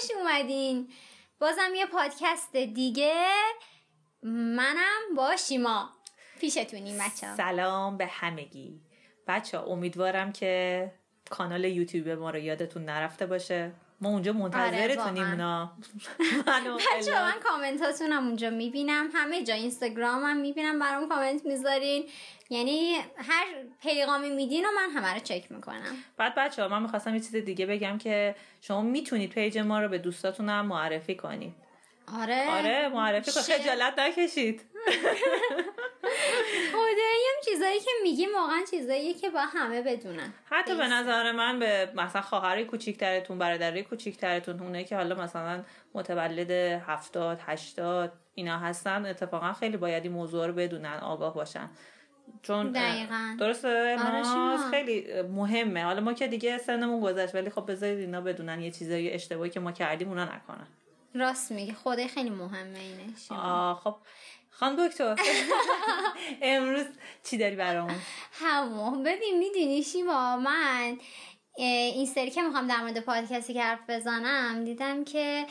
خوش اومدین. بازم یه پادکست دیگه. منم با شیما. پیشتونیم بچه سلام به همگی. بچه امیدوارم که کانال یوتیوب ما رو یادتون نرفته باشه. ما اونجا منتظرتونیم آره، اونا بچه من کامنتاتونم اونجا می‌بینم. همه جا اینستاگرام هم می‌بینم برام کامنت می‌ذارین. یعنی هر پیغامی میدین و من همه رو چک می‌کنم. بعد بچه ها من می‌خواستم یه چیز دیگه بگم که شما می‌تونید پیج ما رو به دوستاتون هم معرفی کنید. آره. آره معرفی کنید خجالت نکشید. خدایی هم چیزایی که میگیم واقعا چیزایی که با همه بدونن. حتی به نظر من به مثلا خواهرای کوچیکترتون برادرای کوچیکترتون اونایی که حالا مثلا متولد هفتاد هشتاد اینا هستن اتفاقا خیلی باید این موضوع رو بدونن آگاه باشن. چون دقیقاً. درسته؟ آره. خیلی مهمه. حالا ما که دیگه سنمون گذشت ولی خب بذارید اینا بدونن یه چیزایی اشتباهی که ما کردیم اونا نکنن. راست میگی خدای خیلی مهمه اینه. آه خب. خان دکتر. امروز چی داری برامون؟ همون. ببین می‌دونی شیما من؟ این سری که می‌خوام در مورد پادکستی که حرف بزنم دیدم که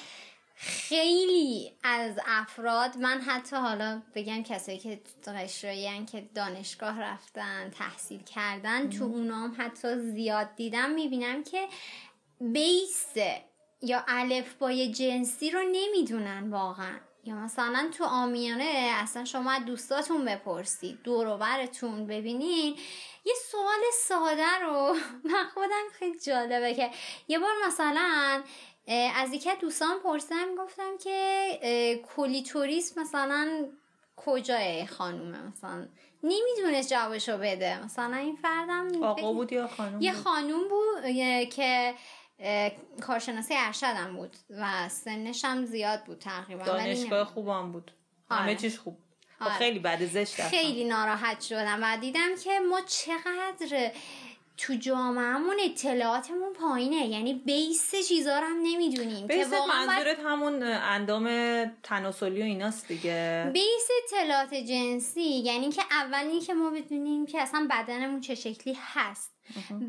خیلی از افراد من حتی حالا بگم کسایی که قشرایی که دانشگاه رفتن تحصیل کردن تو اونام حتی زیاد دیدم می‌بینم که بیس یا الفبای جنسی رو نمی‌دونن واقعا. یا مثلا تو آمیانه اصلا شما از دوستاتون بپرسید دور و برتون ببینین. یه سوال ساده رو من خودم خیلی جالبه که یه بار مثلا از یکی دوستان پرسیدم گفتم که اه، کولیتوریس مثلا کجای خانومه مثلا نمی‌دونست جوابشو بده. مثلا این فردم آقا بود یا خانم یه؟ خانوم بود که کارشناسی ارشدم بود و سنش هم زیاد بود تقریبا دانشگاه. خوبم بود آره. همه چیش خوب آره. خیلی بد زشت. خیلی ناراحت شدم و دیدم که ما چقدر تو جامعهمون اطلاعاتمون پایینه. یعنی بیس چیزا رو هم نمی‌دونیم که باید منظورت همون اندام تناسلی و ایناست دیگه. بیس اطلاعات جنسی یعنی که اول که ما بدونیم که اصلا بدنمون چه شکلی هست.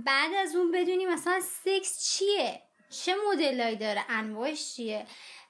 بعد از اون بدونیم مثلا سکس چیه؟ چه مدلایی داره؟ انواعش چیه؟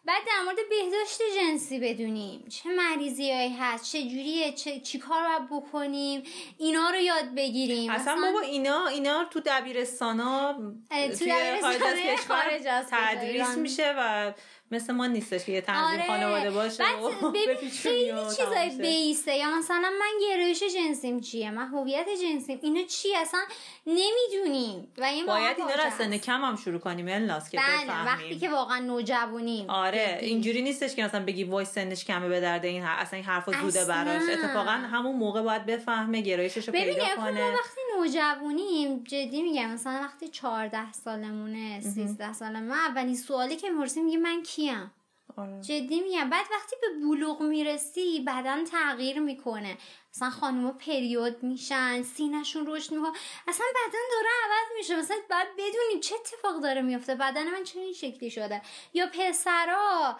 بعد در مورد بهداشت جنسی بدونیم چه مریضیایی هست چه جوریه چه چی کار باید بکنیم اینا رو یاد بگیریم اصلا بابا اینا اینا تو دبیرستان ها اه، تو توی خارج از تدریس. میشه و مثل ما نیستش که یه تنظیم خانواده باشه آره. و خیلی چیزای. بیسه یا مثلا من گرایش جنسیم چیه من هویت جنسیم اینو چی اصلا نمی‌دونیم و این باید اینا رو سن. کم هم شروع کنیم الناس که بله بفهمیم وقتی که واقعا نوجوانیم آره. اینجوری نیستش که مثلا بگی وای سنش کمه به درد این اصلا این حرفا زوده. براش اتفاقا همون موقع باید بفهمه گرایشش رو پیدا کنه وقتی نوجوانیم جدی میگم مثلا وقتی 14 سالمونه 13 سالمه اولین سوالی که می‌پرسیم میگه من کیم آره. جدی میگم بعد وقتی به بلوغ می‌رسی بدن تغییر می‌کنه. مثلا خانوما پریود میشن سینهشون رشد می‌کنه. اصلا بدن داره عوض میشه. مثلا باید بدونیم چه اتفاق داره میفته بدن من چه این شکلی شده. یا پسرا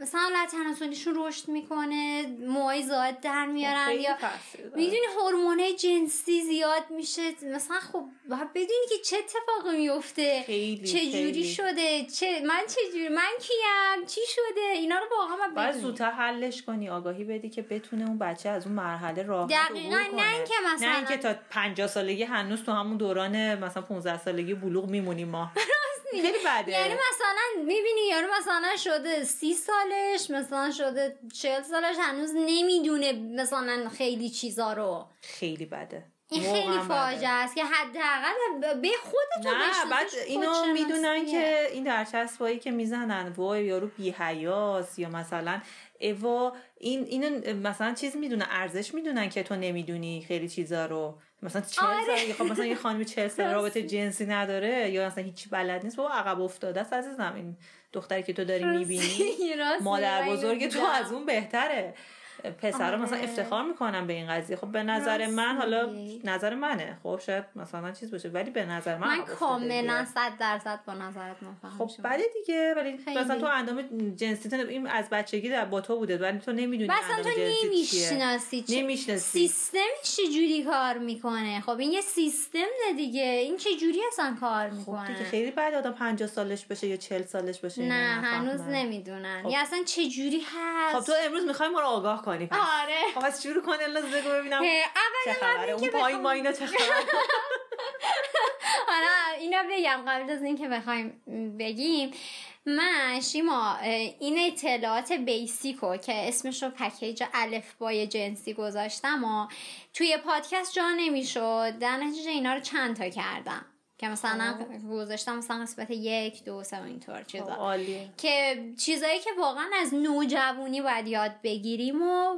مثلا تناسلیشون رشد می‌کنه موهای زاد در میارن خیلی یا. می‌دونی هورمونای جنسی زیاد میشه مثلا خب باید بدونی که چه اتفاقی میفته خیلی، چه جوری خیلی. شده چه من چه جوری من کیم چی شده اینا رو واقعا باید باید. زودتر حلش کنی آگاهی بدی که بتونه اون بچه از اون مرحله راه دقیقاً، نه اینکه مثلا- نه اینکه تا 50 سالگی هنوز تو همون دوران مثلا 15 سالگی بلوغ میمونیم ما خیلی بده. یعنی مثلا می‌بینی یارو مثلا شده سی سالش مثلا شده چهل سالش هنوز نمی‌دونه مثلا خیلی چیزا رو. خیلی بده. این خیلی. فاجعه است که حداقل به خودتو نه بعد اینو. می‌دونن که این در چسبایی که می‌زنن وای یارو بی حیاس یا مثلا اوا این اینو مثلا چیز می‌دونن ارزش می‌دونن که تو نمی‌دونی خیلی چیزا رو. مثلا چهل آره. سال خب مثلا یه خانمی چهل سال رابطه جنسی نداره یا مثلا هیچی بلد نیست بابا عقب افتاده است عزیزم این دختری که تو داری می‌بینی مادر بزرگ تو. از اون بهتره پسرا مثلا آره. افتخار می‌کنن به این قضیه خب به نظر راست من حالا. نظر منه خب شاید مثلا چیز باشه ولی به نظر من من کاملا دیگه. صد درصد با نظرت موافقم خب. بده دیگه ولی خیلی. مثلا تو اندام جنسی تو این از بچگی در با تو بوده ولی تو نمی‌دونی مثلا تو نمی‌شناسی چه- نمی‌شناسی سیستمش چجوری کار می‌کنه خب این یه سیستم دیگه این چجوری اصلا کار خب می‌کنه دیگه خیلی بعد آدم 50 سالش باشه یا 40 سالش اینا نه هنوز. نمی‌دونن خب. یا اصلا چجوری هست خب تو امروز می‌خوای ما رو آگاه کنی پس. آره. خب پس شروع کن الان بگو ببینم چه اول خبره. اون پایین بخوام- ما اینا چه خبره؟ حالا اینا بگم. قبل از اینکه بخوایم بگیم من شیما این اطلاعات بیسیکو که اسمش رو پکیج الف بای جنسی گذاشتم و توی پادکست جا نمی‌شد. در نتیجه اینا رو چند تا کردم. که مثلا گذاشتم مثلا قسمت یک دو سه و اینطور خب، چیزا. عالیه که چیزایی که واقعا از نوجوانی باید یاد بگیریم و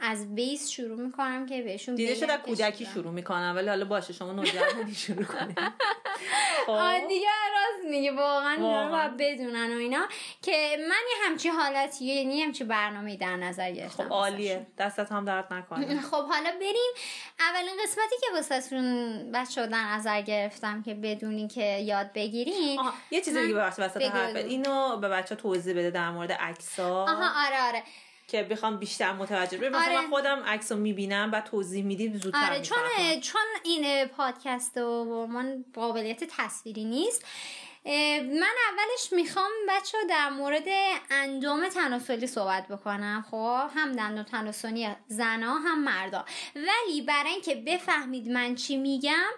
از بیس شروع می‌کنم که بهشون دیده بگم شد از که کودکی. شروع می‌کنم ولی حالا باشه شما نوجوانی شروع کنید. خب. دیگه راست میگه واقعا اینا رو بدونن و اینا. که من یه همچی حالتی یعنی همچی برنامه در نظر گرفتم خب عالیه. دستت هم درد نکنه. خب حالا بریم. اولین قسمتی که واسهتون بچه در نظر گرفتم که بدونی که یاد بگیرین. آها یه چیز من- دیگه وسط. اینو به بچه توضیح بده در مورد عکس‌ها. آها آره آره. که بخوام بیشتر متوجه بشم. مثلا آره. من خودم عکس رو می‌بینم بعد توضیح میدی زودتر آره چون می‌فهمم. چون این پادکست و من قابلیت تصویری نیست. من اولش می‌خوام بچه در مورد اندام تناسلی صحبت بکنم. خب هم دندون تناسلی زنا هم مردا. ولی برای اینکه بفهمید من چی میگم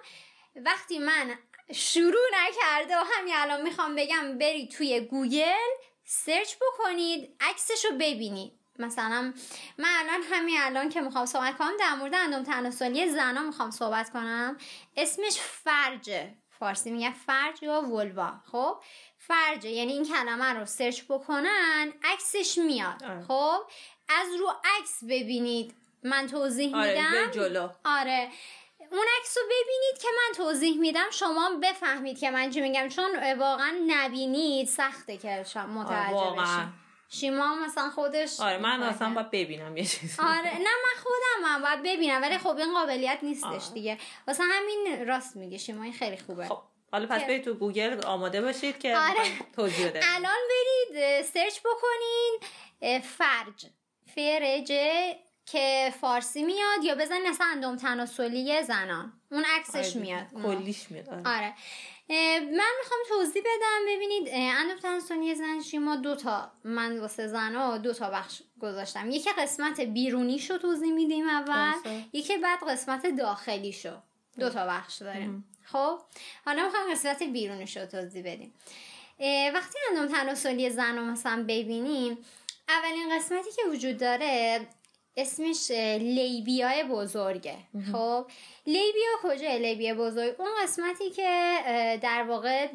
وقتی من شروع نکرده و همین الان می‌خوام بگم برید توی گوگل search بکنید عکسش رو ببینید. مثلا من الان همین الان که می‌خوام صحبت کنم در مورد اندام تناسلی زنا می‌خوام صحبت کنم. اسمش فرجه. فارسی میگن فرج یا ولوا خب؟ فرجه. یعنی این کلمه رو search بکنن عکسش میاد. آره. خب؟ از رو عکس ببینید. من توضیح آره میدم. جلو. آره. اون عکس رو ببینید که من توضیح میدم. شما بفهمید که من چی میگم. چون واقعا نبینید سخته که شما متوجه بشین شیما مثلا خودش آره من. اصلا باید ببینم یه چیزی. آره نه من خودم هم باید ببینم ولی خب این قابلیت نیستش آه. دیگه. واسه همین راست میگه شیما این خیلی خوبه. خب حالا پس برید تو گوگل آماده باشید که آره. توضیح بده الان برید سرچ بکنین فرج. فرجه که فارسی میاد یا بزنین اصلا اندام تناسلی زنان. اون عکسش میاد. کلیش میاد. آره. آره. من می‌خوام توضیح بدم. ببینید اندام تناسلی زن شیما دو تا من واسه زنا دو تا بخش گذاشتم. یکی قسمت بیرونیشو توضیح میدیم اول. یکی بعد قسمت داخلیشو. دو تا بخش داریم. خب؟ حالا می‌خوام قسمت بیرونیشو توضیح بدیم. وقتی اندام تناسلی زن رو مثلا ببینیم اولین قسمتی که وجود داره اسمش لیبیای بزرگه. خب لیبیا کجا؟ لیبیا بزرگ. اون قسمتی که در واقع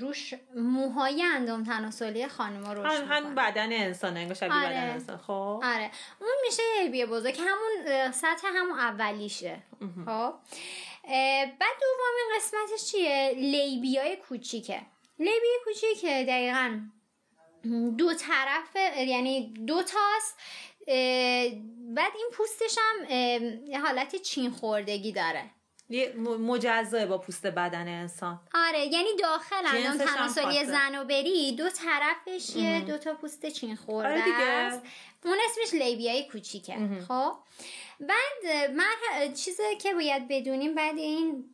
روش موهای اندام تناسلی خانم رشد هم. بدن انسان انگار شبیه آره. بدن انسان. خب. آره. اون میشه لیبیا بزرگ همون سطح همون اولیشه. خب. بعد دومین قسمتش چیه؟ لیبیای کوچیکه. لیبیای کوچیک دقیقا. دو طرف یعنی دو تاست. بعد این پوستش هم حالت چین خوردگی داره. یه م- مجزاه با پوست بدن انسان. آره یعنی داخل هم تناسلی. زن و بری دو طرفش یه دو تا پوست چین خورده آره دیگه. است. اون اسمش لیبیای کوچیکه. خب؟ بعد من چیزی که باید بدونیم بعد این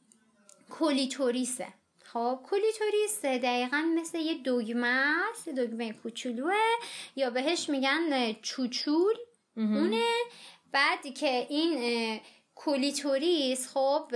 کولیتوریسه خب؟ کولیتوریس دقیقا مثل یه دگمه است دگمه کوچولوه. یا بهش میگن چوچول. اونه. بعد که این کولیتوریس خب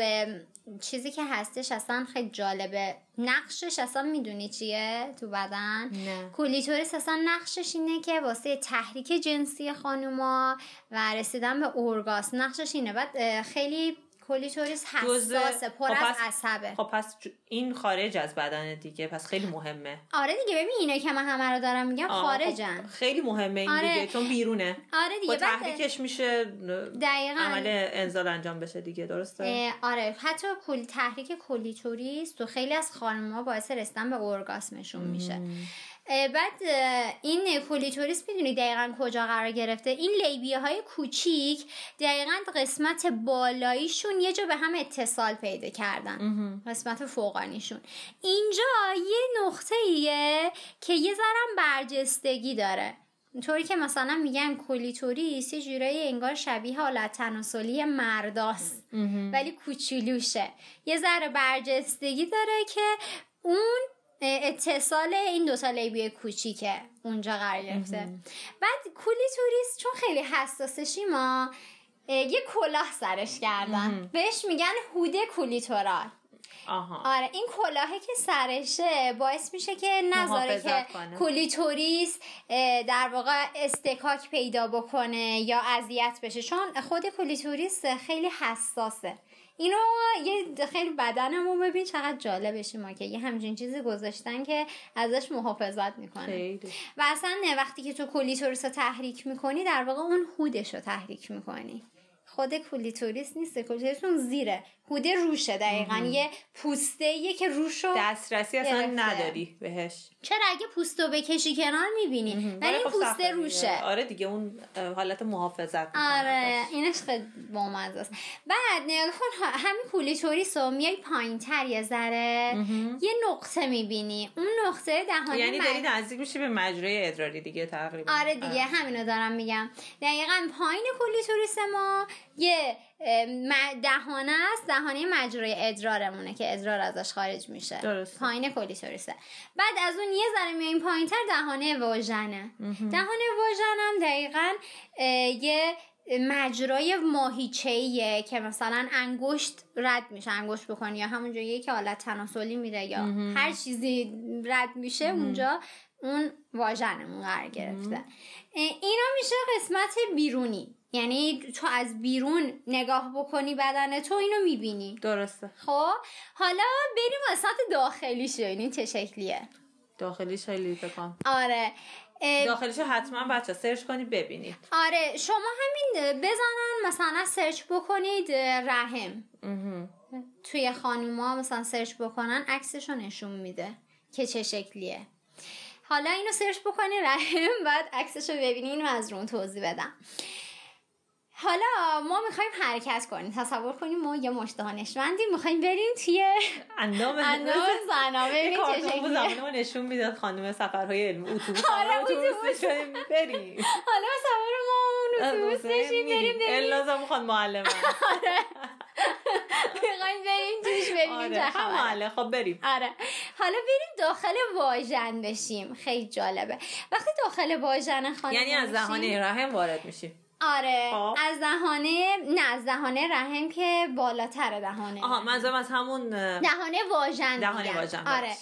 چیزی که هستش اصلا خیلی جالبه. نقشش اصلا می‌دونی چیه تو بدن؟ نه. کولیتوریس اصلا نقشش اینه که واسه تحریک جنسی خانوما و رسیدن به اورگاسم. نقشش اینه. بعد خیلی کولیتوریس جزء- حساسه پر خب از عصبه. خب پس این خارج از بدن دیگه پس خیلی مهمه. آره دیگه ببین اینه که من همه رو دارم میگم آه، خارجن. خب خیلی مهمه این آره. دیگه چون بیرونه. آره دیگه بعد تحریکش میشه دقیقاً. عمل انزال انجام بشه دیگه درسته؟ آره. حتی کل تحریک کلیتوریس تو خیلی از خانم‌ها باعث رسیدن به ارگاسمشون میشه. بعد این کولیتوریس می‌دونی دقیقا کجا قرار گرفته؟ این labia های کوچیک دقیقا قسمت بالاییشون یه جا به هم اتصال پیدا کردن. قسمت فوقانیشون. اینجا یه نقطه ایه که یه ذرم برجستگی داره. طوری که مثلا میگن کولیتوریس یه جورایی انگار شبیه حالت تناسلی مرداست. ولی کوچولوشه. یه ذره برجستگی داره که اون اتصال این دو تا labia کوچیکه اونجا قرار گرفته. بعد کولیتوریس چون خیلی حساسه شیما یه کلاه سرش کردن. بهش میگن hood clitoral آها. آره این کلاهه که سرشه باعث میشه که نذاره که کنه. کولیتوریس اه، در واقع اصطکاک پیدا بکنه یا اذیت بشه. چون خود کولیتوریس خیلی حساسه. اینو یه خیلی بدنمون ببین چقدر جالبشه ما که یه همچین چیزی گذاشتن که ازش محافظت می‌کنه. خیلی. و اصلا وقتی که تو کولیتوریس رو تحریک می‌کنی در واقع اون hood ش رو تحریک می‌کنی. خود کولیتوریس نیست کولیتوریس اون زیره. hood ه روشه دقیقا. یه پوسته یه که روش رو دسترسی اصلا. نداری بهش. چرا؟ اگه پوستو بکشی کنار می‌بینی. ولی این خب پوسته. روشه. آره دیگه اون حالت محافظت آره. اینش خیلی بامزه است. بعد نگاه کن همین کولیتوریس رو میای پایین تر یه ذره یه نقطه می‌بینی. اون نقطه دهانه یعنی مج- داری نزدیک میشی به مجرای ادراری دیگه تقریبا. آره دیگه همینو دارم میگم. دقیقا پایین کلیتوریس ما. یه دهانه است دهانه مجرای ادرارمونه که ادرار ازش خارج میشه. درسته. پایین کلیتوریسه بعد از اون یه ذره میایم پایین تر دهانه واژنه. دهانه واژن هم دقیقا یه مجرای ماهیچه‌ایه که مثلا انگشت رد میشه. انگشت بکنی یا همون جایی که حالت تناسلی میره یا هر چیزی رد میشه اونجا اون واژنمون قرار گرفته. اینا میشه قسمت بیرونی. یعنی تو از بیرون نگاه بکنی بدن تو اینو می‌بینی. درسته. خب حالا بریم قسمت داخلیش ببینیم چه شکلیه؟ داخلیش خیلی بکن آره. داخلیش حتما بچه search کنید ببینید. آره شما همین بزنن مثلا search بکنید رحم. توی خانوما مثلا search بکنن عکسش رو نشون میده که چه شکلیه. حالا اینو search بکنی رحم بعد عکسش رو ببینین و از رو اون توضیح بدم. حالا ما می‌خوایم حرکت کنیم. تصور کنیم ما یه مشت دانشمندیم. می‌خوایم بریم توی اندام اندام زنا ببینیم نشون می‌داد خانم سفرهای علمی اتوبوس. آره، اتوبوس اتوبوس. بریم. حالا تصور ما اون اتوبوس نشیم بریم. ببینیم الا می‌خواد معلم می‌خوایم بریم توش ببینیم آره چه خبره. خب بریم. آره. حالا بریم داخل واژن بشیم. خیلی جالبه. وقتی داخل واژن خانم یعنی از دهانه رحم وارد میشیم. آره خب. از دهانه نه از دهانه رحم که بالاتر دهانه آها. منظورم از همون دهانه واژن دهانه. واژن، آره.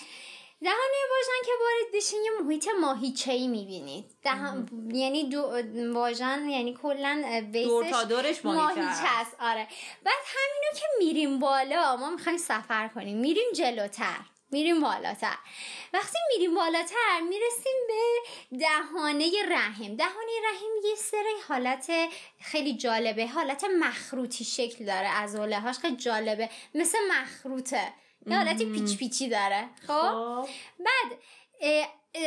دهانه واژن که وارد بشین یه محیط ماهیچه‌ای می‌بینید دهان یعنی دو واژن یعنی کلا بیسش دور تا دورش ماهیچه ماهیچه. است آره بعد همینو که میریم بالا ما می‌خوایم سفر کنیم میریم جلوتر میریم بالاتر. وقتی میریم بالاتر می‌رسیم به دهانه رحم. دهانه رحم یه سری حالت خیلی جالبه. حالت مخروطی شکل داره از هاش خیلی جالبه. مثل مخروطه. یه حالتی پیچ پیچی داره. خب؟ خب. بعد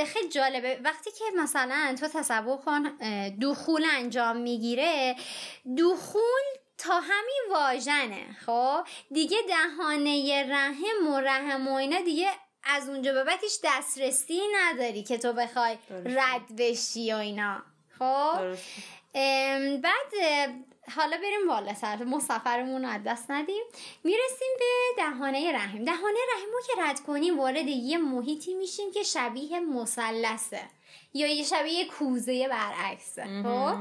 خیلی جالبه. وقتی که مثلا تو تصور کن دخول انجام می‌گیره دخول تا همین واژنه خب؟ دیگه دهانه رحم و رحم و اینا دیگه از اونجا به بعد هیچ دسترسی نداری که تو بخوای درسته. رد بشی و اینا خب؟ بعد حالا بریم بالاتر ما سفرمون رو از دست ندیم. می‌رسیم به دهانه رحم. دهانه رحم رو که رد کنیم وارد یه محیطی میشیم که شبیه مثلثه یا یه شبیه کوزه برعکسه خب؟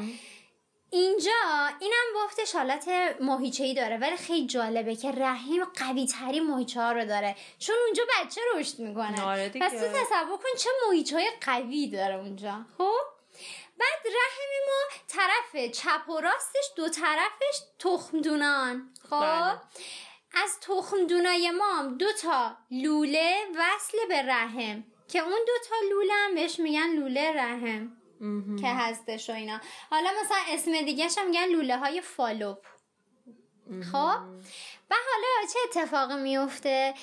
اینجا اینم گفتش حالت ماهیچه ای داره ولی خیلی جالبه که رحم قوی ترین ماهیچه ها رو داره. چون اونجا بچه رشد می‌کنه. آره. پس تو تصور کن چه ماهیچه های قوی داره اونجا. خب؟ بعد رحم ما طرف چپ و راستش دو طرفش تخمدونان. خب؟ بله. از تخم دونای مام دو تا لوله وصل به رحم که اون دو تا لوله هم بهش میگن لوله رحم که هستش و اینا. حالا مثلا اسم دیگه هم میگن لوله های فالوپ خب؟ و حالا چه اتفاقی میفته؟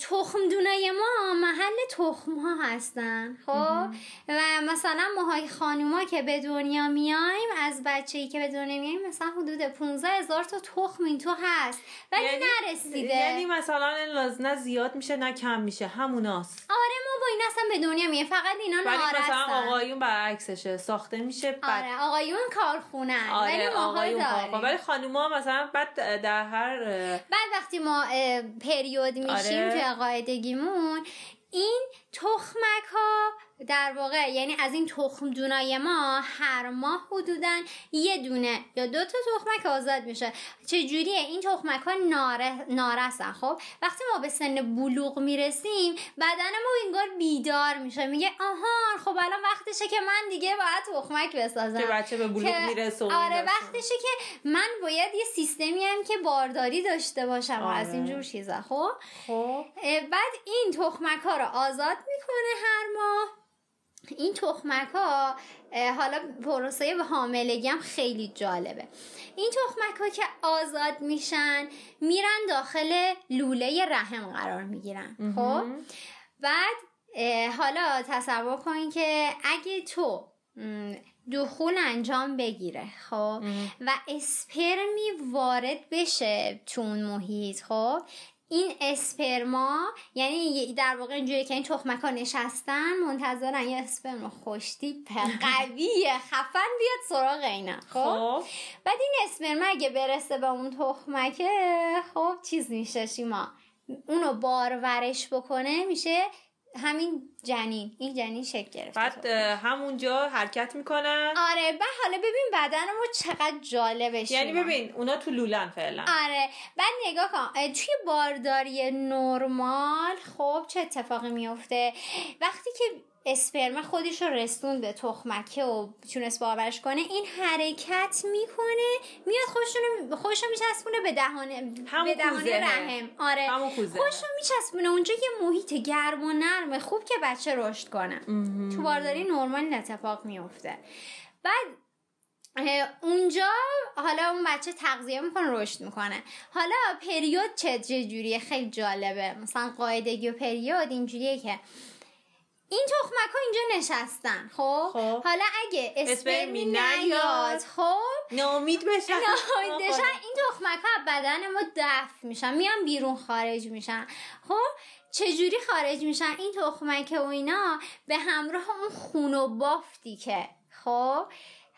تخم دونای ما محل تخم ها هستن خب؟ و مثلا ماهای خانوما که به دنیا میایم از بچه ای که به دنیا میایم مثلا حدود 15 هزار تا تخم این تو هست. ولی یعنی نرسیده. یعنی مثلا نه زیاد میشه نه کم میشه هموناست. آره ما با این اصلا به دنیا میایم فقط اینا ولی مثلا آقایون برعکسشه ساخته میشه بعد آره آقایون کارخونن آره ولی آقایون ولی خانوما مثلا بعد در هر بعد وقتی ما پریود میشیم آره. توی قاعدگیمون این تخمک ها در واقع یعنی از این تخم دونای ما هر ماه حدودا یه دونه یا دو تا تخمک آزاد میشه. چجوریه؟ این تخمک ها ناره، نارسن خب؟ وقتی ما به سن بلوغ می‌رسیم بدن ما انگار بیدار میشه. میگه آها خب الان وقتشه که من دیگه باید تخمک بسازم. که بچه به بلوغ می‌رسه آره وقتشه که من باید یه سیستمی هم که بارداری داشته باشم. آره. از اینجور چیزا خب؟ خب. بعد این تخمک ها رو آزاد می‌کنه هر ماه. این تخمک ها حالا پروسه حاملگی هم خیلی جالبه. این تخمک ها که آزاد میشن میرن داخل لوله رحم قرار می‌گیرن خب؟ بعد حالا تصور کنین که اگه تو دخول انجام بگیره خب؟ و اسپرمی وارد بشه تو اون محیط خب؟ این اسپرما یعنی در واقع اینجوری که این تخمک ها نشستن منتظرن یه اسپرما خوشتی قوی خفن بیاد سراغ اینا. خب؟, خب. بعد این اسپرما اگه برسه به اون تخمکه خب چیز میشه شیما. اونو بارورش بکنه میشه همین جنین این جنین شکل گرفته بعد همونجا حرکت می‌کنن. آره بعد حالا ببین بدن ما چقدر جالبش یعنی ببین اونا تو لولن فعلا. آره بعد نگاه کن توی بارداری نرمال خب چه اتفاقی میفته وقتی که اسپرم خودش رو رسون به تخمکه و تونست باورش کنه. این حرکت می‌کنه میاد خوششون خوش رو میچسبونه به دهانه به دهانه رحم. آره. خوش رو میچسبونه. اونجا یه محیط گرم و نرمه خوب که بچه رشد کنه. تو بارداری نرمال این اتفاق میفته بعد اونجا حالا اون بچه تغذیه می‌کنه رشد می‌کنه. حالا پریود چه جوریه؟ خیلی جالبه. مثلا قاعدگی و پریود اینجوریه که این تخمک ها اینجا نشستن خب, خب. حالا اگه اسپرمی نیاد. خب؟ نامید بشن. نامید بشن. این تخمک ها بدن ما دفع میشن میان بیرون خارج میشن. خب؟ چجوری خارج میشن؟ این تخمک و اینا به همراه اون خون و بافتی که خب؟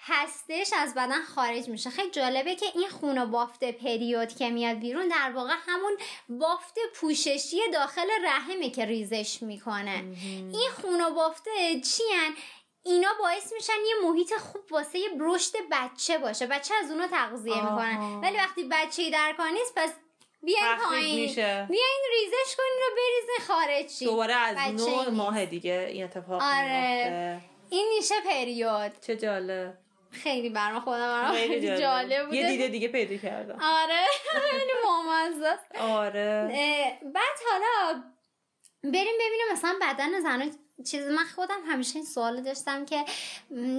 هستش از بدن خارج میشه. خیلی جالبه که این خون و بافت پریود که میاد بیرون در واقع همون بافت پوششی داخل رحمه که ریزش می‌کنه. این خون و بافته چیان؟ اینا باعث میشن یه محیط خوب واسه یه رشد بچه باشه. بچه از اونو تغذیه می‌کنن. ولی وقتی بچه در کار نیست پس بیاین پایین. بیاین ریزش کنین رو بریزین خارج. شید دوباره از نوع ماه دیگه این اتفاق آره. این میشه پریود. چه جالب. خیلی برام خودم خیلی جالب. بوده یه دیده دیگه پیدا کردم. آره خیلی مامزه آره. بعد حالا بریم ببینیم مثلا بدن زن چیز من خودم همیشه این سوال داشتم که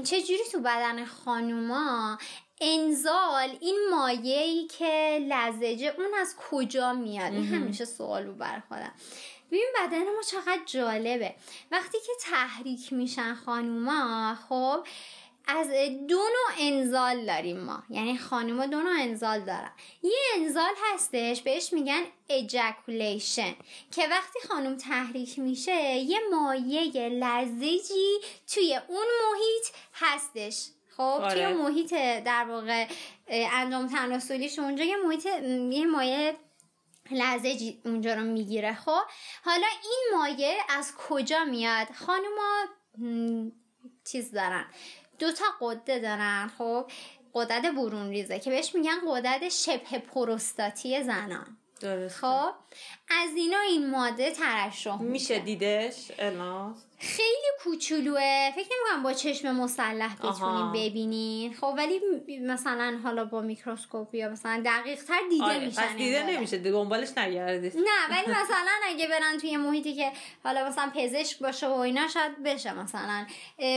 چجوری تو بدن خانوما انزال این مایهی که لزجه اون از کجا میاد؟ این همیشه سوال بود بر خودم. ببین بدن ما چقدر جالبه. وقتی که تحریک میشن خانوما خب از دو نوع انزال داریم ما. یعنی خانوما دو نوع انزال دارن. یه انزال هستش بهش میگن اجاکولیشن که وقتی خانم تحریک میشه یه مایه لزجی توی اون محیط هستش. خب آره. توی محیط در واقع انجام تناسلیش اونجا یه محیط یه مایه لزجی اونجا رو می‌گیره. خب حالا این مایه از کجا میاد؟ خانوما چیز دارن. دو تا قده دارن. خب قدرت برون ریزه که بهش میگن قدرت شبه پروستاتی زنان. درست خب از اینا این ماده ترشح میشه. دیدش؟ خیلی کوچولوه. فکر نمی‌کنم با چشم مسلح بتونین آها. ببینین. خب ولی م- مثلا حالا با میکروسکوپ یا مثلا دقیق تر دیده آره میشن پس دیده. نمیشه. دنبالش نگردید. نه ولی مثلا اگه برن توی محیطی که حالا مثلا پزشک باشه و اینا شاید بشه مثلا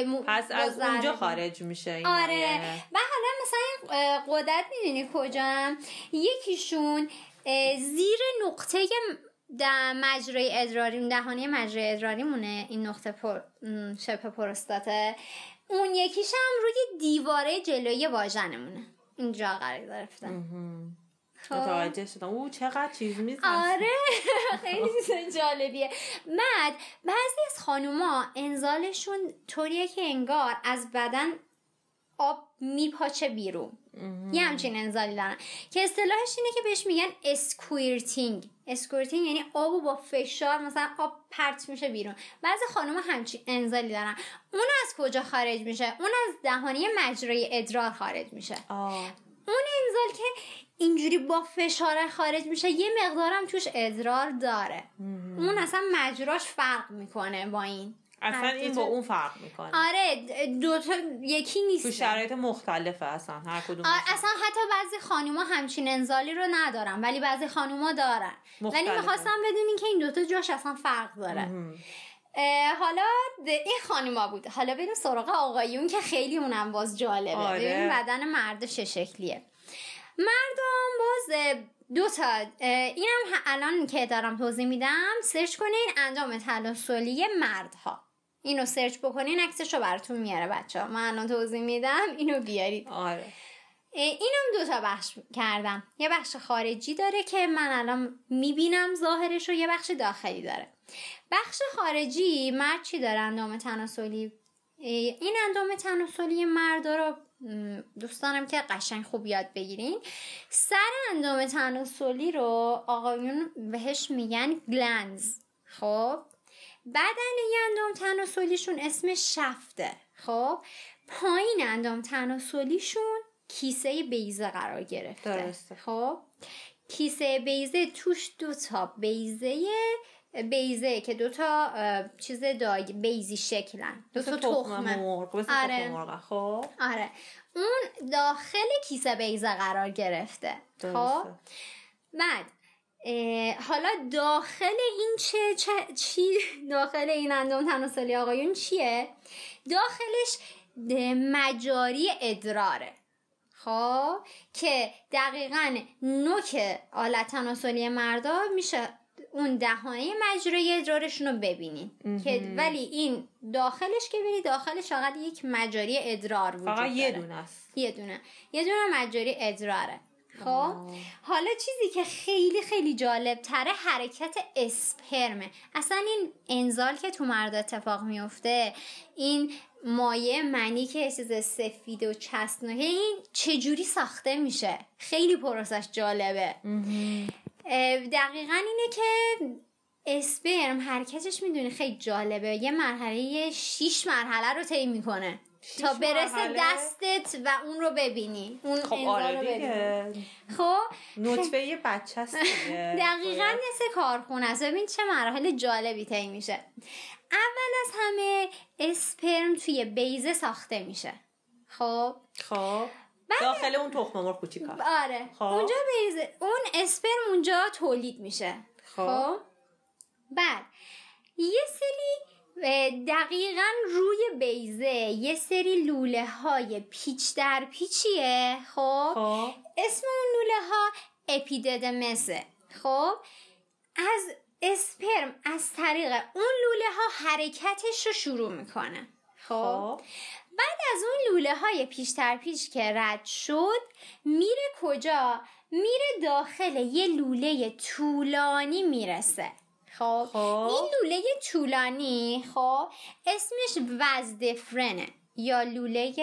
مو- پس از اونجا خارج میشه این آره. و حالا مثلا قدرت می‌دونی کجا؟ یکیشون زیر نقطه در مجرای ادراری دهانی مجرای ادراری مونه این نقطه پر... شبه پروستاته. اون یکیش هم روی دیواره جلویی واژنمونه. اینجا قرار گرفته. خب. متوجه شدم. او چقدر چیز میزن آره. خیلی چیز جالبیه. بعد بعضی از خانوما انزالشون طوریه که انگار از بدن آب میپاچه بیرون. یه همچین انزالی دارن. که اصطلاحش اینه که بهش میگن squirting. squirting یعنی آب با فشار مثلا آب پرت میشه بیرون. بعضی خانوما همچین انزالی دارن. اون از کجا خارج میشه؟ اون از دهانه‌ی مجرای ادرار خارج میشه. آه. اون انزال که اینجوری با فشار خارج میشه یه مقدارم توش ادرار داره. اون اصلا مجراش فرق می‌کنه با این. اصلا این با اون فرق می‌کنه. آره دو تا یکی نیست. تو شرایط مختلفه اصلا هر کدوم اصلا حتی بعضی خانوما همچین انزالی رو ندارن ولی بعضی خانوما دارن. ولی مختلفه. می‌خواستم بدونین که این دوتا جاش اصلا فرق داره. حالا این خانوما بود. حالا بریم سراغ آقایون که خیلی اونم باز جالبه. آره. ببین بدن مرد چه شکلیه. مردم باز دو تا اینم الان که دارم توضیح میدم سرچ کنین اندام تناسلی مردها. اینو سرچ بکنین عکسش رو براتون میاره بچه ها من الان توضیح میدم اینو بیارید. آره. اینم دو تا بخش کردم. یه بخش خارجی داره که من الان می‌بینم ظاهرش رو یه بخش داخلی داره. بخش خارجی مرد چی داره؟ اندام تناسلی. این اندام تناسلی مرد رو م، دوست دارم که قشنگ خوب یاد بگیرین سر اندام تناسلی رو آقایون بهش میگن گلنز. خب؟ بدن یه اندام تناسلیشون اسمش شفته. خب پایین اندام تناسلیشون کیسه بیزه قرار گرفته. درسته. خب کیسه بیزه توش دو تا بیزه بیزه که دو تا چیز داگ بیزی شکلن. دو تا تخم تخمه مرغ آره. خب. آره. اون داخل کیسه بیزه قرار گرفته. خب. درسته بعد اه، حالا داخل این چه, چه چی؟ داخل این اندام تناسلی آقایون چیه؟ داخلش مجاری ادراره. خب؟ که دقیقا نوک آلت تناسلی مردا میشه اون دهانه مجرای ادرارشون رو ببینین. که ولی این داخلش که بری داخلش فقط یک مجاری ادرار وجود فقط یه. دونه است. یه دونه. یه دونه مجاری ادراره. خب. حالا چیزی که خیلی خیلی جالب تره حرکت اسپرمه اصلا این انزال که تو مرد اتفاق میفته این مایه منی که چیز سفید و چسبناکه این چجوری ساخته میشه؟ خیلی پروسش جالبه. دقیقا اینه که اسپرم حرکتش می‌دونی خیلی جالبه. یه مرحله شیش مرحله رو طی می‌کنه. تا برسه مرحله؟ دستت و اون رو ببینی. اون خب آره رو ببینی. خب؟ نطفه یه بچه است دقیقا مثل کارخونه است. ببین چه مراحل جالبی طی میشه. اول از همه اسپرم توی بیزه ساخته میشه. خب؟ خب. داخل اون تخم مرغ کوچیک هست. آره. خب. اونجا بیزه اون اسپرم اونجا تولید میشه. خب. خب؟ بعد یه سری دقیقا روی بیزه یه سری لوله های پیچ در پیچیه خب؟ خب. اسم اون لوله ها اپیددمسه خب؟ از اسپرم از طریق اون لوله ها حرکتش رو شروع می‌کنه خب؟ خب. بعد از اون لوله های پیش در پیش که رد شد میره کجا؟ میره داخل یه لوله طولانی می‌رسه. خب خب. این لوله طولانی خب اسمش وزدفرنه یا لوله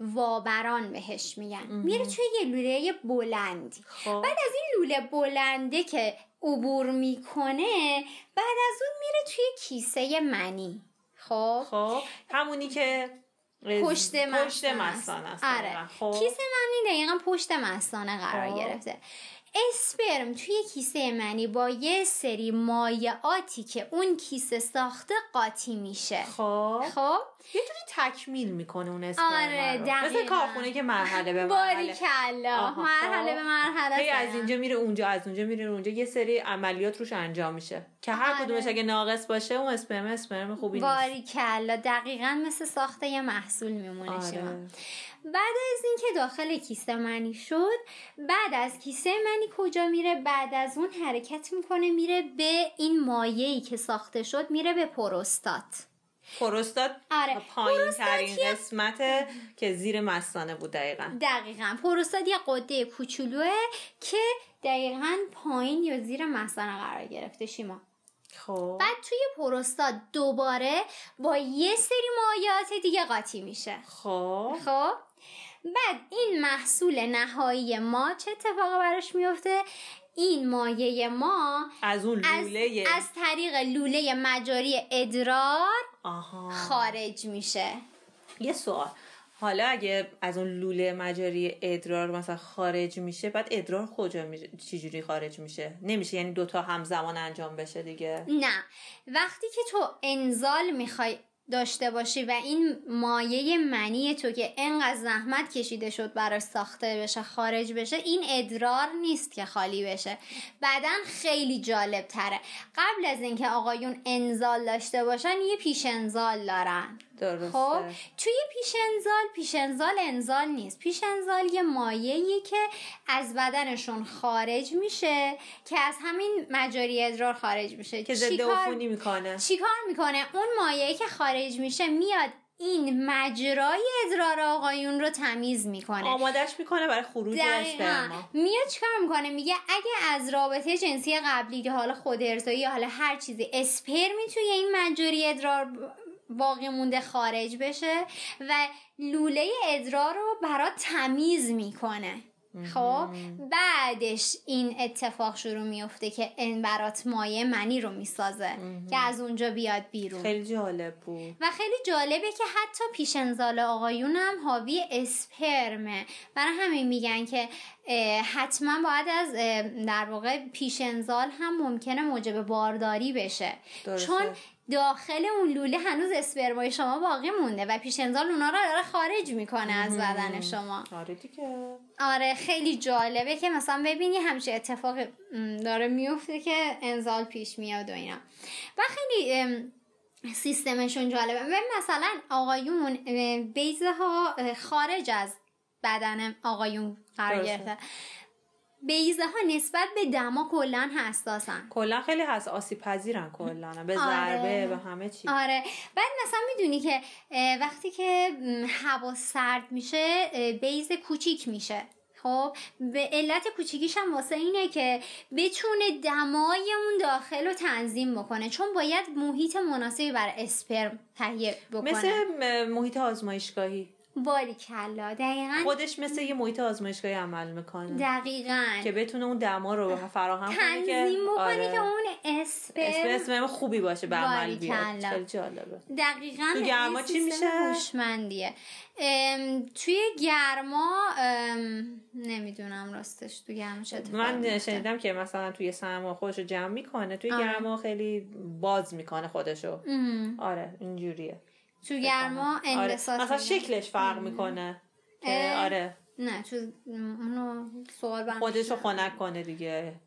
وابران بهش میگن. میره توی یه لوله بلندی. خب. بعد از این لوله بلنده که عبور می‌کنه بعد از اون میره توی کیسه منی. خب. خب همونی که پشت پشت مستان مستان است. آره. خب. کیسه منی دقیقا پشت مستانه قرار خب. گرفته. اسپرم توی کیسه منی با یه سری مایعاتی که اون کیسه ساخته قاطی میشه. خب. خب؟ یه جوری تکمیل می‌کنه اون اسپرم آره،. مثل کارخونه که مرحله به مرحله. باریکلا. آها، مرحله خب. به مرحله هی از. اینجا میره اونجا از اونجا میره اونجا. یه سری عملیات روش انجام میشه. که هر آره. کدومش اگه ناقص باشه اون اسپرم اسپرم خوبی نیست. باریکلا. دقیقا مثل ساخته یه محصول میمونه شما. آره. بعد از اینکه داخل کیسه منی شد بعد از کیسه منی کجا میره؟ بعد از اون حرکت می‌کنه میره به این مایعی که ساخته شد میره به پروستات. پروستات آره. پایین ترین قسمت که زیر مثانه بود دقیقا. دقیقا. پروستات یه قده کوچولوه که دقیقا پایین یا زیر مثانه قرار گرفته شیما. خب. بعد توی پروستات دوباره با یه سری مایعات دیگه قاطی میشه. خب. خب؟ بعد این محصول نهایی ما چه اتفاقی براش میفته؟ این مایه ما از اون از, لوله از طریق لوله مجاری ادرار آها. خارج میشه. یه سوال. حالا اگه از اون لوله مجاری ادرار مثلا خارج میشه بعد ادرار کجا میشه؟ چجوری خارج میشه؟ نمیشه یعنی دوتا همزمان انجام بشه دیگه. نه. وقتی که تو انزال می‌خوای داشته باشی و این مایه منی تو که انقدر زحمت کشیده شد براش ساخته بشه خارج بشه این ادرار نیست که خالی بشه. بعدا خیلی جالب تره قبل از اینکه آقایون انزال داشته باشن یه پیش انزال دارن. درسته. خب توی پیش انزال پیش انزال انزال نیست. پیش انزال یه مایعی که از بدنشون خارج میشه که از همین مجاری ادرار خارج میشه. که ضد عفونی می‌کنه. چیکار می‌کنه؟ اون مایعی که خارج میشه میاد این مجرای ادرار آقایون رو تمیز می‌کنه. آمادش می‌کنه برای خروج اسپرما میاد چیکار می‌کنه؟ میگه اگه از رابطه جنسی قبلی که حالا خود ارزایی یا حالا هر چیزی اسپرمی توی این مجاری ادرار باقی مونده خارج بشه و لوله ادرار رو برات تمیز می‌کنه. خب؟ بعدش این اتفاق شروع میفته که این برات مایه منی رو می‌سازه که از اونجا بیاد بیرون. خیلی جالب بود. و خیلی جالبه که حتی پیش انزال آقایون هم حاوی اسپرمه برای همین میگن که حتما باید از در واقع پیش انزال هم ممکنه موجب بارداری بشه. درسته. چون داخل اون لوله هنوز اسپرمای شما باقی مونده و پیش انزال اونا رو داره خارج می‌کنه از بدن شما. آره دیگه. آره خیلی جالبه که مثلا ببینی همچه اتفاق داره میفته که انزال پیش میاد و اینا. و خیلی سیستمشون جالبه. و مثلا آقایون بیزه ها خارج از بدن آقایون قرار. گرفته. بیزه ها نسبت به دما کلا حساسن. کلا خیلی هست آسیب پذیرن کلا به آره. ضربه به همه چی. آره. بعد مثلا می‌دونی که وقتی که هوا سرد میشه بیز کوچیک میشه. خب؟ به علت کوچیکیش هم واسه اینه که بتونه دمای اون داخل رو تنظیم بکنه. چون باید محیط مناسبی برای اسپرم تهیه بکنه. مثل محیط آزمایشگاهی. باری کلا دقیقا خودش مثل یه محیط آزمایشگاهی عمل می‌کنه دقیقا که بتونه اون دما رو فراهم کنه که تنظیم بکنه آره. که اون اسم اسپرم اسم خوبی باشه به عمل بیاد. خیلی جالبه دقیقا تو گرما چی میشه؟ هوشمندیه توی گرما ام، نمی‌دونم راستش تو گرما اتفاقی من. شنیدم که مثلا توی سرما خودش رو جمع می‌کنه توی آره. گرما خیلی باز می‌کنه خودشو آره اینجوریه تو گرما آره. انبساط مثلا می‌کنه. شکلش فرق می‌کنه که. آره نه تو اونو سوال خودش رو. خنک کنه دیگه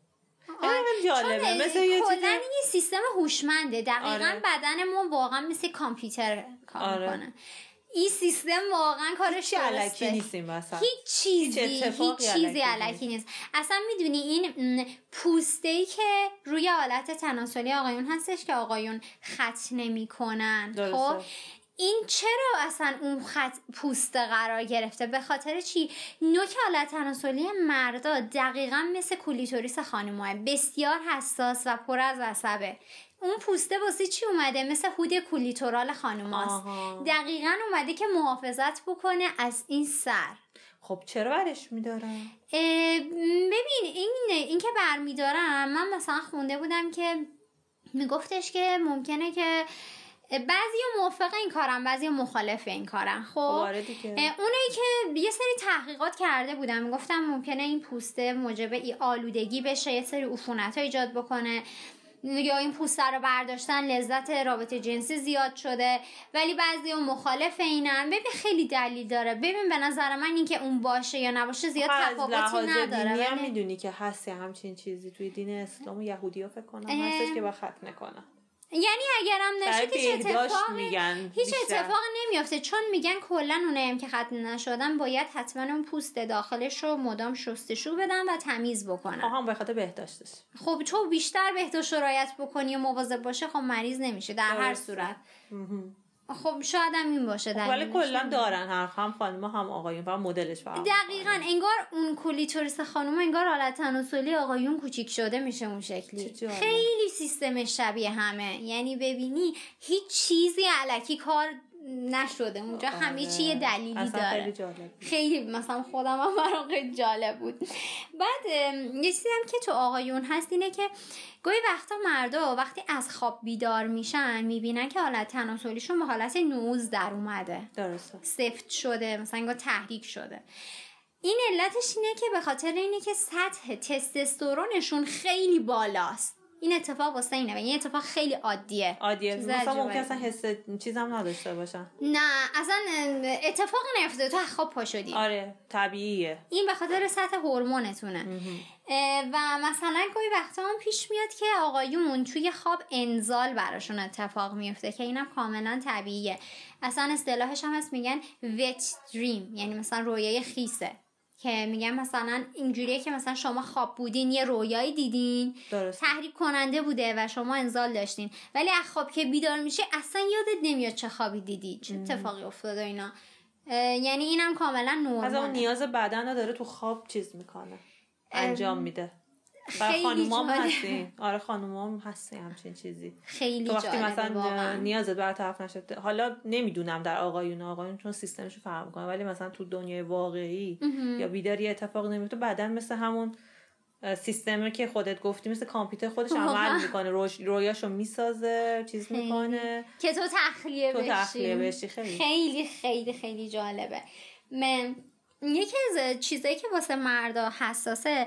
آره. جالبه مثل یه کلاً چیز یه سیستم هوشمنده دقیقا آره. بدن ما واقعا مثل کامپیوتر کار آره. می‌کنه این سیستم واقعا کارش علکی نیستیم مثلا هیچ چیزی هیچ هیچ چیزی علکی نیست اصلا می‌دونی این پوسته ای که روی آلت تناسلی آقایون هستش که آقایون خط نمی‌کنن. خب این چرا اصلا اون خط پوسته قرار گرفته؟ به خاطر چی؟ نوک آلت تناسلی مردا دقیقا مثل کولیتوریس خانماه بسیار حساس و پر از عصبه. اون پوسته واسه چی اومده؟ مثل hood clitoral خانماست آها. دقیقا اومده که محافظت بکنه از این سر. خب چرا برش میدارن؟ اه، ببین این این که برمیدارم. من مثلا خونده بودم که میگفتش که ممکنه که بعضی موافق این کارن بعضی مخالف این کارن. خب آره دیگه. اونایی که یه سری تحقیقات کرده بودم می‌گفتم ممکنه این پوسته موجب ای آلودگی بشه یه سری عفونت ها ایجاد بکنه. یا این پوسته رو برداشتن لذت رابطه جنسی زیاد شده. ولی بعضی اون مخالف اینن. ببین خیلی دلیل داره. ببین به نظر من اینکه اون باشه یا نباشه زیاد خب، تفاوتی نداره. دینی هم می‌دونی که هست همچین چیزی توی دین اسلام. و یهودی ها فکر کنم هستش که با کنن یعنی اگرم نشد هیچ اتفاقی میگن هیچ. اتفاقی نمیافته چون میگن کلا اونایی که ختنه نشدن باید حتما اون پوست داخلش رو مدام شستشو بدن و تمیز بکنن آها به خاطر بهداشتش خب تو بیشتر بهداشت رو رعایت بکنی و مواظب باشه خب مریض نمیشه در هر. صورت. خب شاید هم این باشه ولی دلیلش. کلا دارن هر هم خانم هم آقایون فقط مدلش فرق دقیقا انگار اون کلیتوریس خانوم انگار حالت تناسلی آقایون کوچیک شده میشه اون شکلی. خیلی سیستم شبیه همه یعنی ببینی هیچ چیزی علکی کار نشده. اونجا همه چی یه دلیلی آره. داره. خیلی جالب خیلی مثلا خودم هم برام خیلی جالب بود. بعد یه چیزی هم که تو آقایون هست اینه که گاهی وقتا مردا وقتی از خواب بیدار میشن می‌بینن که حالت تناسلیشون به حالت نوز در اومده. درسته. سفت شده مثلا انگار تحریک شده. این علتش اینه که به خاطر اینه که سطح تستوسترونشون خیلی بالاست. این اتفاق واسه اینه و این اتفاق خیلی عادیه. عادیه. مثلا. ممکن اصلا حس چیزم نداشته باشن نه اصلا اتفاق نیفتاده. تو خواب پا شدی. آره طبیعیه. این به خاطر سطح هورمونتونه. و مثلا گاهی وقتا هم پیش میاد که آقایون توی خواب انزال براشون اتفاق میفته که اینم کاملا طبیعیه. اصلا اصطلاحش هم هست میگن wet dream یعنی مثلا رویای خیسه. که میگن مثلا اینجوریه که مثلا شما خواب بودین یه رویایی دیدین درست تحریک کننده بوده و شما انزال داشتین. ولی از خواب که بیدار میشه اصلا یادت نمیاد چه خوابی دیدی چه اتفاقی افتاده اینا. یعنی اینم کاملا از اون نیاز بدن رو داره تو خواب چیز می‌کنه انجام میده. برای خیلی خانومام جالب. هستین آره خانومام هستین همچین چیزی خیلی تو وقتی مثلا واقعا. نیازت برطرف نشده حالا نمی‌دونم در آقایون آقایون چون سیستمشو فرق می‌کنه ولی مثلا تو دنیای واقعی یا بیداری اتفاق نمیفته بعدا مثل همون سیستمی که خودت گفتی مثل کامپیوتر خودش. عمل می‌کنه روش رویاشو می‌سازه چیز. می‌کنه که تو تخلیه تو بشی تخلیه بشی خیلی خیلی خیلی خیلی جالبه من یکی از چیزایی که واسه مردا حساسه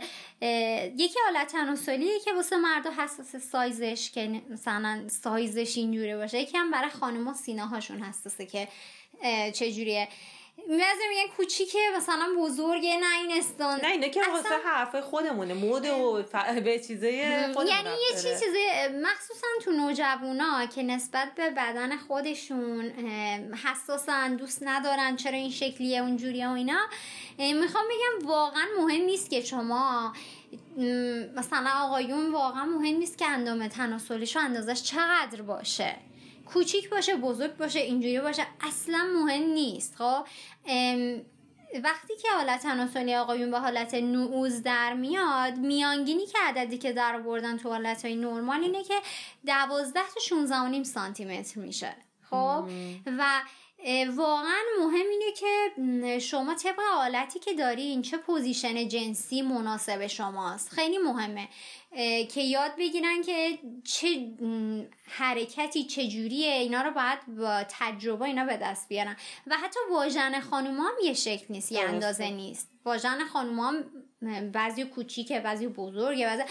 یکی حالت تناسلیه که واسه مردا حساسه سایزش که مثلا سایزش اینجوری باشه. یکی هم برای خانوما سینه هاشون حساسه که چجوریه. بعضی میگن کوچیکه مثلا بزرگه نه این استان. نه اینا که واسه حرف خودمونه مود و ف... به چیزای یعنی یه چیز داره. چیزه مخصوصا تو نوجوانا که نسبت به بدن خودشون حساسن دوست ندارن چرا این شکلیه اونجوریه و اینا. می‌خوام بگم واقعا مهم نیست که شما مثلا آقایون واقعا مهم نیست که اندام تناسلیش و اندازش چقدر باشه. کوچیک باشه بزرگ باشه اینجوری باشه اصلا مهم نیست خب؟ وقتی که حالت تناسلی آقایون به حالت نعوز در میاد میانگینی که عددی که در بردن تو حالت های نرمال اینه که 12 تا 16 و نیم سانتی متر میشه خب؟ و واقعا مهم اینه که شما طبق حالتی که دارین چه position جنسی مناسب شماست. خیلی مهمه. که یاد بگیرن که چه حرکتی چجوریه اینا رو باید با تجربه اینا به دست بیارن. و حتی واژن خانوما هم یه شکل نیست یه. اندازه نیست. واژن خانوما بعضی کوچیکه بعضی بزرگه بعضی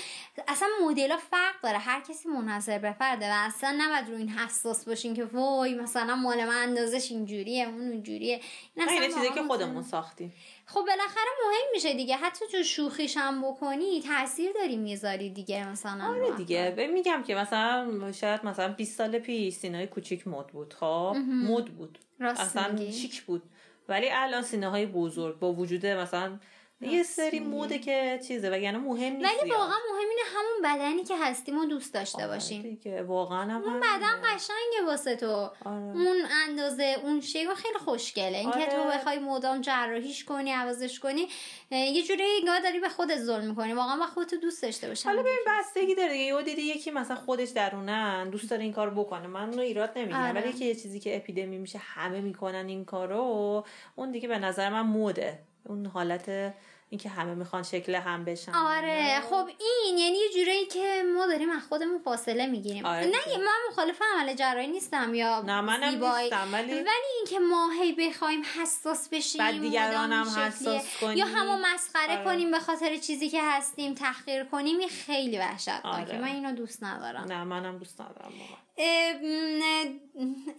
اصلا مدل فرق داره. هر کسی منحصر به فرده و اصلا نباید رو این حساس باشین که وای مثلا مال من اندازش اینجوریه اون اونجوریه. این اصلا اینا چیزی که خودمون ساختیم. خب بالاخره مهم میشه دیگه. حتی تو شوخیش هم بکنی تاثیر داری می‌ذاری دیگه مثلا. آره دیگه. ببین میگم که مثلا شاید مثلا 20 سال پیش سینه کوچیک مد بود. خب مد بود. اصلا. شیک بود. ولی الان سینه های بزرگ با وجود مثلا یه سری موده که چیزه و یعنی مهم نیست ولی. واقعا مهم اینه همون بدنی که هستیم و دوست داشته آره باشیم. دیگه واقعا هم اون. بدن قشنگه واسه تو. آره. اون اندازه اون شکل خیلی خوشگله. اینکه آره. تو بخوای مدام جراحیش کنی عوضش کنی یه جوری انگار داری به خودت ظلم می‌کنی. واقعا با خودتو دوست داشته باشی. حالا ببین بستگی داره یهو دیدی یکی مثلا خودش درونن دوست داره این کار بکنه. من اونو ایراد نمی‌گیرم. آره. ولی که یه چیزی که اپیدمی میشه همه می‌کنن این کارو اون دیگه به نظر من موده. اون حالت اینکه همه می‌خوان شکل هم بشن آره خب این یعنی یه جورایی که ما داریم از خودمون فاصله می‌گیریم آره نه. من مخالف عمل جراحی نیستم یا نه منم زیبایی. نیستم ولی ولی اینکه ما هی بخوایم حساس بشیم بعد دیگران هم. حساس کنی. یا همو مسخره آره. کنیم به خاطر چیزی که هستیم تحقیر کنیم خیلی وحشتناکه آره. من اینو دوست ندارم نه منم دوست ندارم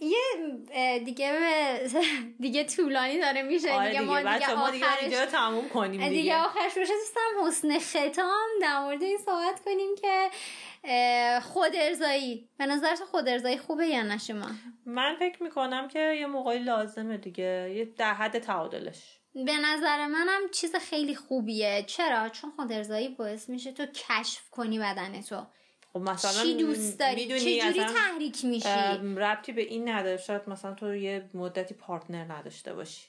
یه دیگه دیگه طولانی داره میشه. آره دیگه, دیگه. ما دیگه ما دیگه آخرش رو تموم کنیم دیگه, دیگه. آخرش باشه. دوستم حسن ختام در مورد این صحبت کنیم که خود ارزایی. به نظر تو خود ارزایی خوبه یا نه شما؟ من فکر می‌کنم که یه موقعی لازمه دیگه. یه در حد تعادلش. به نظر منم چیز خیلی خوبیه. چرا؟ چون خود ارزایی باعث میشه تو کشف کنی بدن تو. خب مثلا چی دوست داری؟ چجوری تحریک میشی؟ ربطی به این نداره. شاید مثلا تو یه مدتی پارتنر نداشته باشی.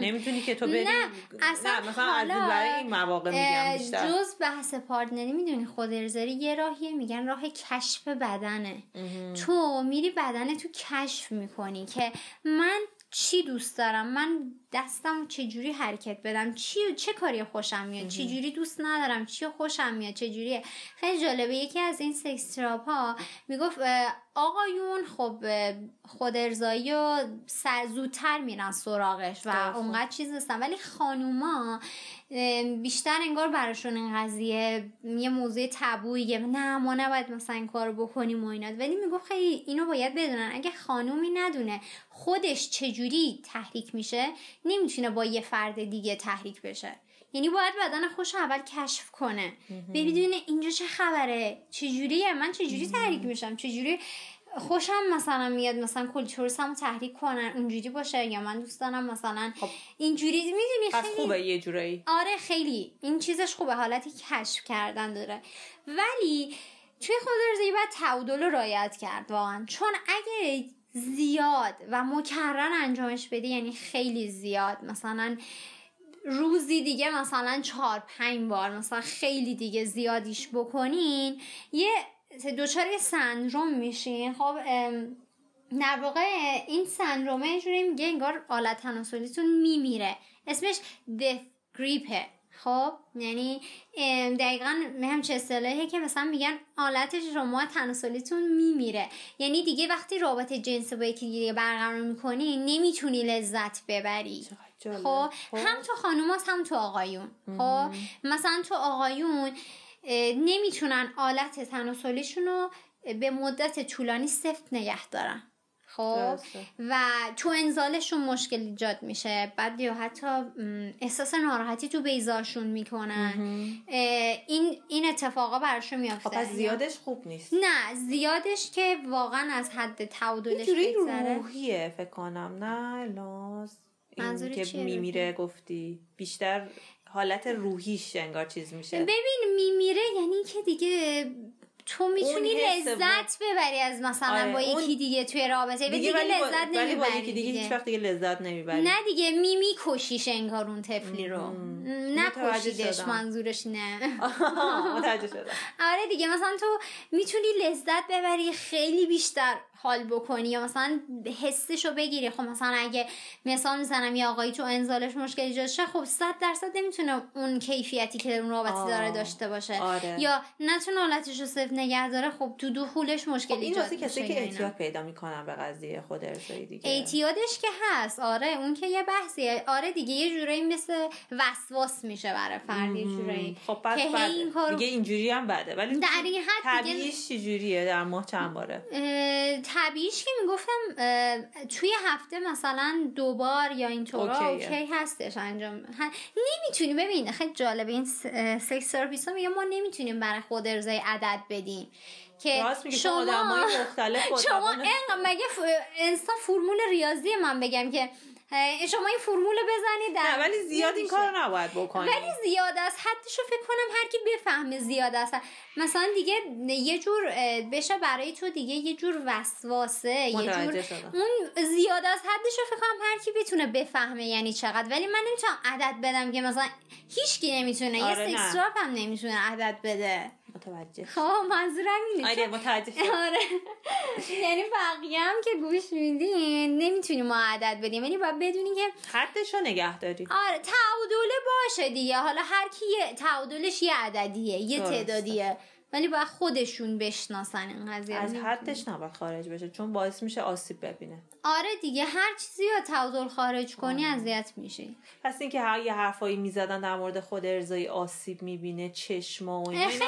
نمی‌تونی که تو بری نه، اصلا نه مثلا از حالا، برای این مواقع میگم بیشتر. جز بحث پارتنری می‌دونی خود ارزایی یه راهیه میگن راه کشف بدنه. مهم. تو میری بدن تو کشف می‌کنی که من چی دوست دارم؟ من دستم چجوری حرکت بدم؟ چی چه کاری خوشم میاد؟ چجوری دوست ندارم؟ چی خوشم میاد؟ چجوریه؟ خیلی جالبه. یکی از این سکس تراپ ها می‌گفت آقایون خب خود ارزایی و زودتر میرن سراغش و. اونقدر چیز نیستن. ولی خانوما بیشتر انگار براشون این قضیه یه موضوع تبویه نه ما نباید مثلا این کارو بکنیم و اینات ولی می‌گفت خیلی اینو باید بدونن. اگه خانومی ندونه خودش چجوری تحریک میشه نمی‌تونه با یه فرد دیگه تحریک بشه. یعنی باید بدن خوش اول کشف کنه. ببینه اینجا چه خبره؟ چجوریه؟ من چجوری تحریک میشم؟ چجوری خوشم مثلا میاد مثلا کلچورسم تحریک کنن اونجوری باشه؟ یا من دوست دارم مثلا خب. اینجوری می‌دونی؟ خیلی خوبه یه جورایی. آره خیلی. این چیزش خوبه. حالتی کشف کردن داره. ولی توی خود ارزایی باید تعادل رو رعایت کرد واقعا. چون اگه زیاد و مکرر انجامش بدی یعنی خیلی زیاد. مثلا روزی دیگه مثلا چهار پنج بار مثلا خیلی دیگه زیادیش بکنین یه دچار یه سندروم میشین. خب در واقع این سندرومه یه جوری میگه انگار آلت تناسلیتون میمیره. اسمش death گریپه خب یعنی دقیقا همچه اصطلاحی که مثلا میگن آلت شما تناسلیتون میمیره. یعنی دیگه وقتی رابطه جنسی با یکی دیگه برقرار می‌کنی نمی‌تونی لذت ببری. خب خب. هم تو خانوماست هم تو آقایون. خب مثلا تو آقایون نمی‌تونن آلت تناسلیشون رو به مدت طولانی سفت نگه دارن. خب. و تو انزالشون مشکل ایجاد میشه. بعد یا حتی احساس ناراحتی تو بیزاشون می‌کنن. این این اتفاقا براشون میافته. خب پس زیادش خوب نیست. نه زیادش که واقعا از حد یه تعادلش بگذره. روحیه فکر کنم. نه لاز این که میمیره گفتی. بیشتر حالت روحیش انگار چیز میشه. ببین میمیره یعنی که دیگه تو می‌تونی لذت ببری از مثلا آره، با یکی اون- دیگه توی رابطه. دیگه, دیگه ولی با- لذت ولی با یکی دیگه هیچ دیگه. وقت دیگه لذت نمی‌بری. نه دیگه میمی کشیش انگار اون تفلی رو. نکشیدش شدم. منظورش نه. متوجه شدم. آره دیگه مثلا تو می‌تونی لذت ببری خیلی بیشتر. حال بکنی یا مثلا حسش رو بگیری خب مثلا اگه مثال می‌زنم یه آقایی تو انزالش مشکل ایجاد شه خب صد درصد نمی‌تونه اون کیفیتی که اون رابطه. داره داشته باشه آره. یا نتونه حالتش رو صرف نگه داره خب تو دخولش مشکل خب این ایجاد کسی که. اعتیاد پیدا می‌کنن به قضیه خود دیگه اعتیادش که هست آره اون که یه بحثیه آره دیگه یه جورایی مثل وسواس میشه برای فرد یه جورایی خب پس که بده. این کارو- دیگه اینجوری هم بده ولی در این حد دیگه چجوریه در ماه چند باره اه، طبیعیش که می‌گفتم؟ توی هفته مثلا دوبار یا اینطورا اوکیه. اوکی هستش انجام. نمی‌تونی. ببین خیلی جالبه. این سکس ها میگه ما نمی‌تونیم برای خود ارزای عدد بدیم. که شما شما انقدر مگه انسان فرمول ریاضی من بگم که شما این فرمول بزنید نه ولی زیاد این. کارو نباید بکنی. ولی زیاد از حدش رو فکر کنم هر کی بفهمه زیاد است. مثلا دیگه یه جور بشه برای تو دیگه یه جور وسواسه یه جور شدم. اون زیاد از حدش رو فکر کنم هر کی بتونه بفهمه یعنی چقدر. ولی من نمی‌تونم عدد بدم که مثلا هیچ کی نمی‌تونه. آره، یه تراپ هم نمی‌تونه عدد بده. متوجه خب منظورم اینه. آره متوجه. آره. یعنی بقیه هم که گوش میدین نمی‌تونی ما عدد بدیم. یعنی باید بدونی که حدش رو نگه داری. آره تعادله باشه دیگه. حالا هر کی یه- تعادلش یه عددیه یه. تعدادیه. ولی باید خودشون بشناسن این قضیه. از حدش نباید خارج بشه چون باعث میشه آسیب ببینه آره دیگه هر چیزی رو تعادل خارج کنی اذیت میشی پس اینکه هر یه حرفایی می‌زدن در مورد خود ارزایی آسیب می‌بینه چشما و اینا خیلی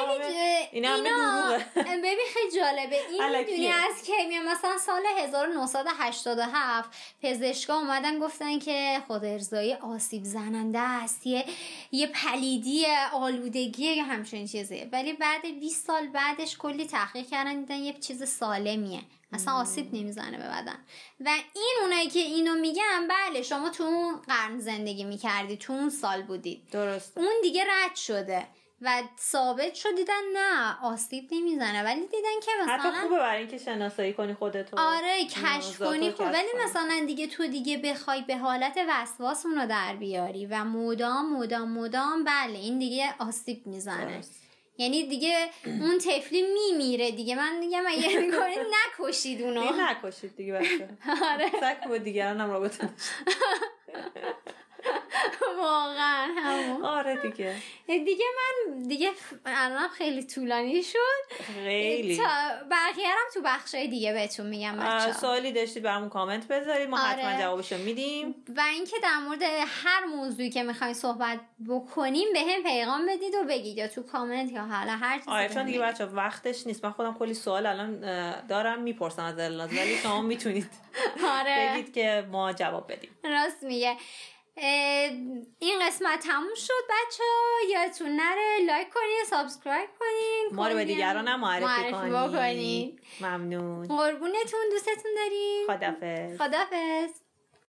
اینا همه- اینا. ببین خیلی جالبه این. می‌دونی از که مثلا سال 1987 پزشکا اومدن گفتن که خود ارزایی آسیب زننده است یه یه پلیدی آلودگی یا همچین چیزی ولی بعد 20 سال بعدش کلی تحقیق کردن دیدن یه چیز سالمیه. اصلا آسیب نمی‌زنه به بدن. و این اونایی که اینو میگن بله شما تو اون قرن زندگی می‌کردی تو اون سال بودید درست. اون دیگه رد شده و ثابت شد دیدن نه آسیب نمی‌زنه. ولی دیدن که حتی مثلا خوبه برای اینکه شناسایی کنی خودتو. آره کشف کنی. کشف ولی. مثلا دیگه تو دیگه بخوای به حالت وسواس اونو در بیاری و مدام مدام مدام بله این دیگه آسیب می‌زنه. درست. یعنی دیگه اون طفلی میمیره دیگه. من میگم اگه می‌کنید نکشید اونو. نکشید دیگه بچه آره. سک با دیگران هم رابطه. واقعا همون. آره دیگه. دیگه من دیگه الان خیلی طولانی شد. خیلی. بقیه هم تو بخشای دیگه بهتون میگم بچه سوالی داشتید برامون کامنت بذارید ما آره. حتما جوابشو میدیم. و اینکه در مورد هر موضوعی که می‌خواین صحبت بکنیم به هم پیغام بدید و بگید یا تو کامنت یا حالا هر چیزی آره چون دیگه. بچه وقتش نیست. من خودم کلی سوال الان دارم می‌پرسم از ولی شما می‌تونید آره. بگید که ما جواب بدیم. راست میگه. این قسمت تموم شد بچه یادتون نره like کنین subscribe کنین ما رو به دیگران هم معرفی, بکنین. ممنون. قربونتون دوستتون داریم. خدافظ خدافظ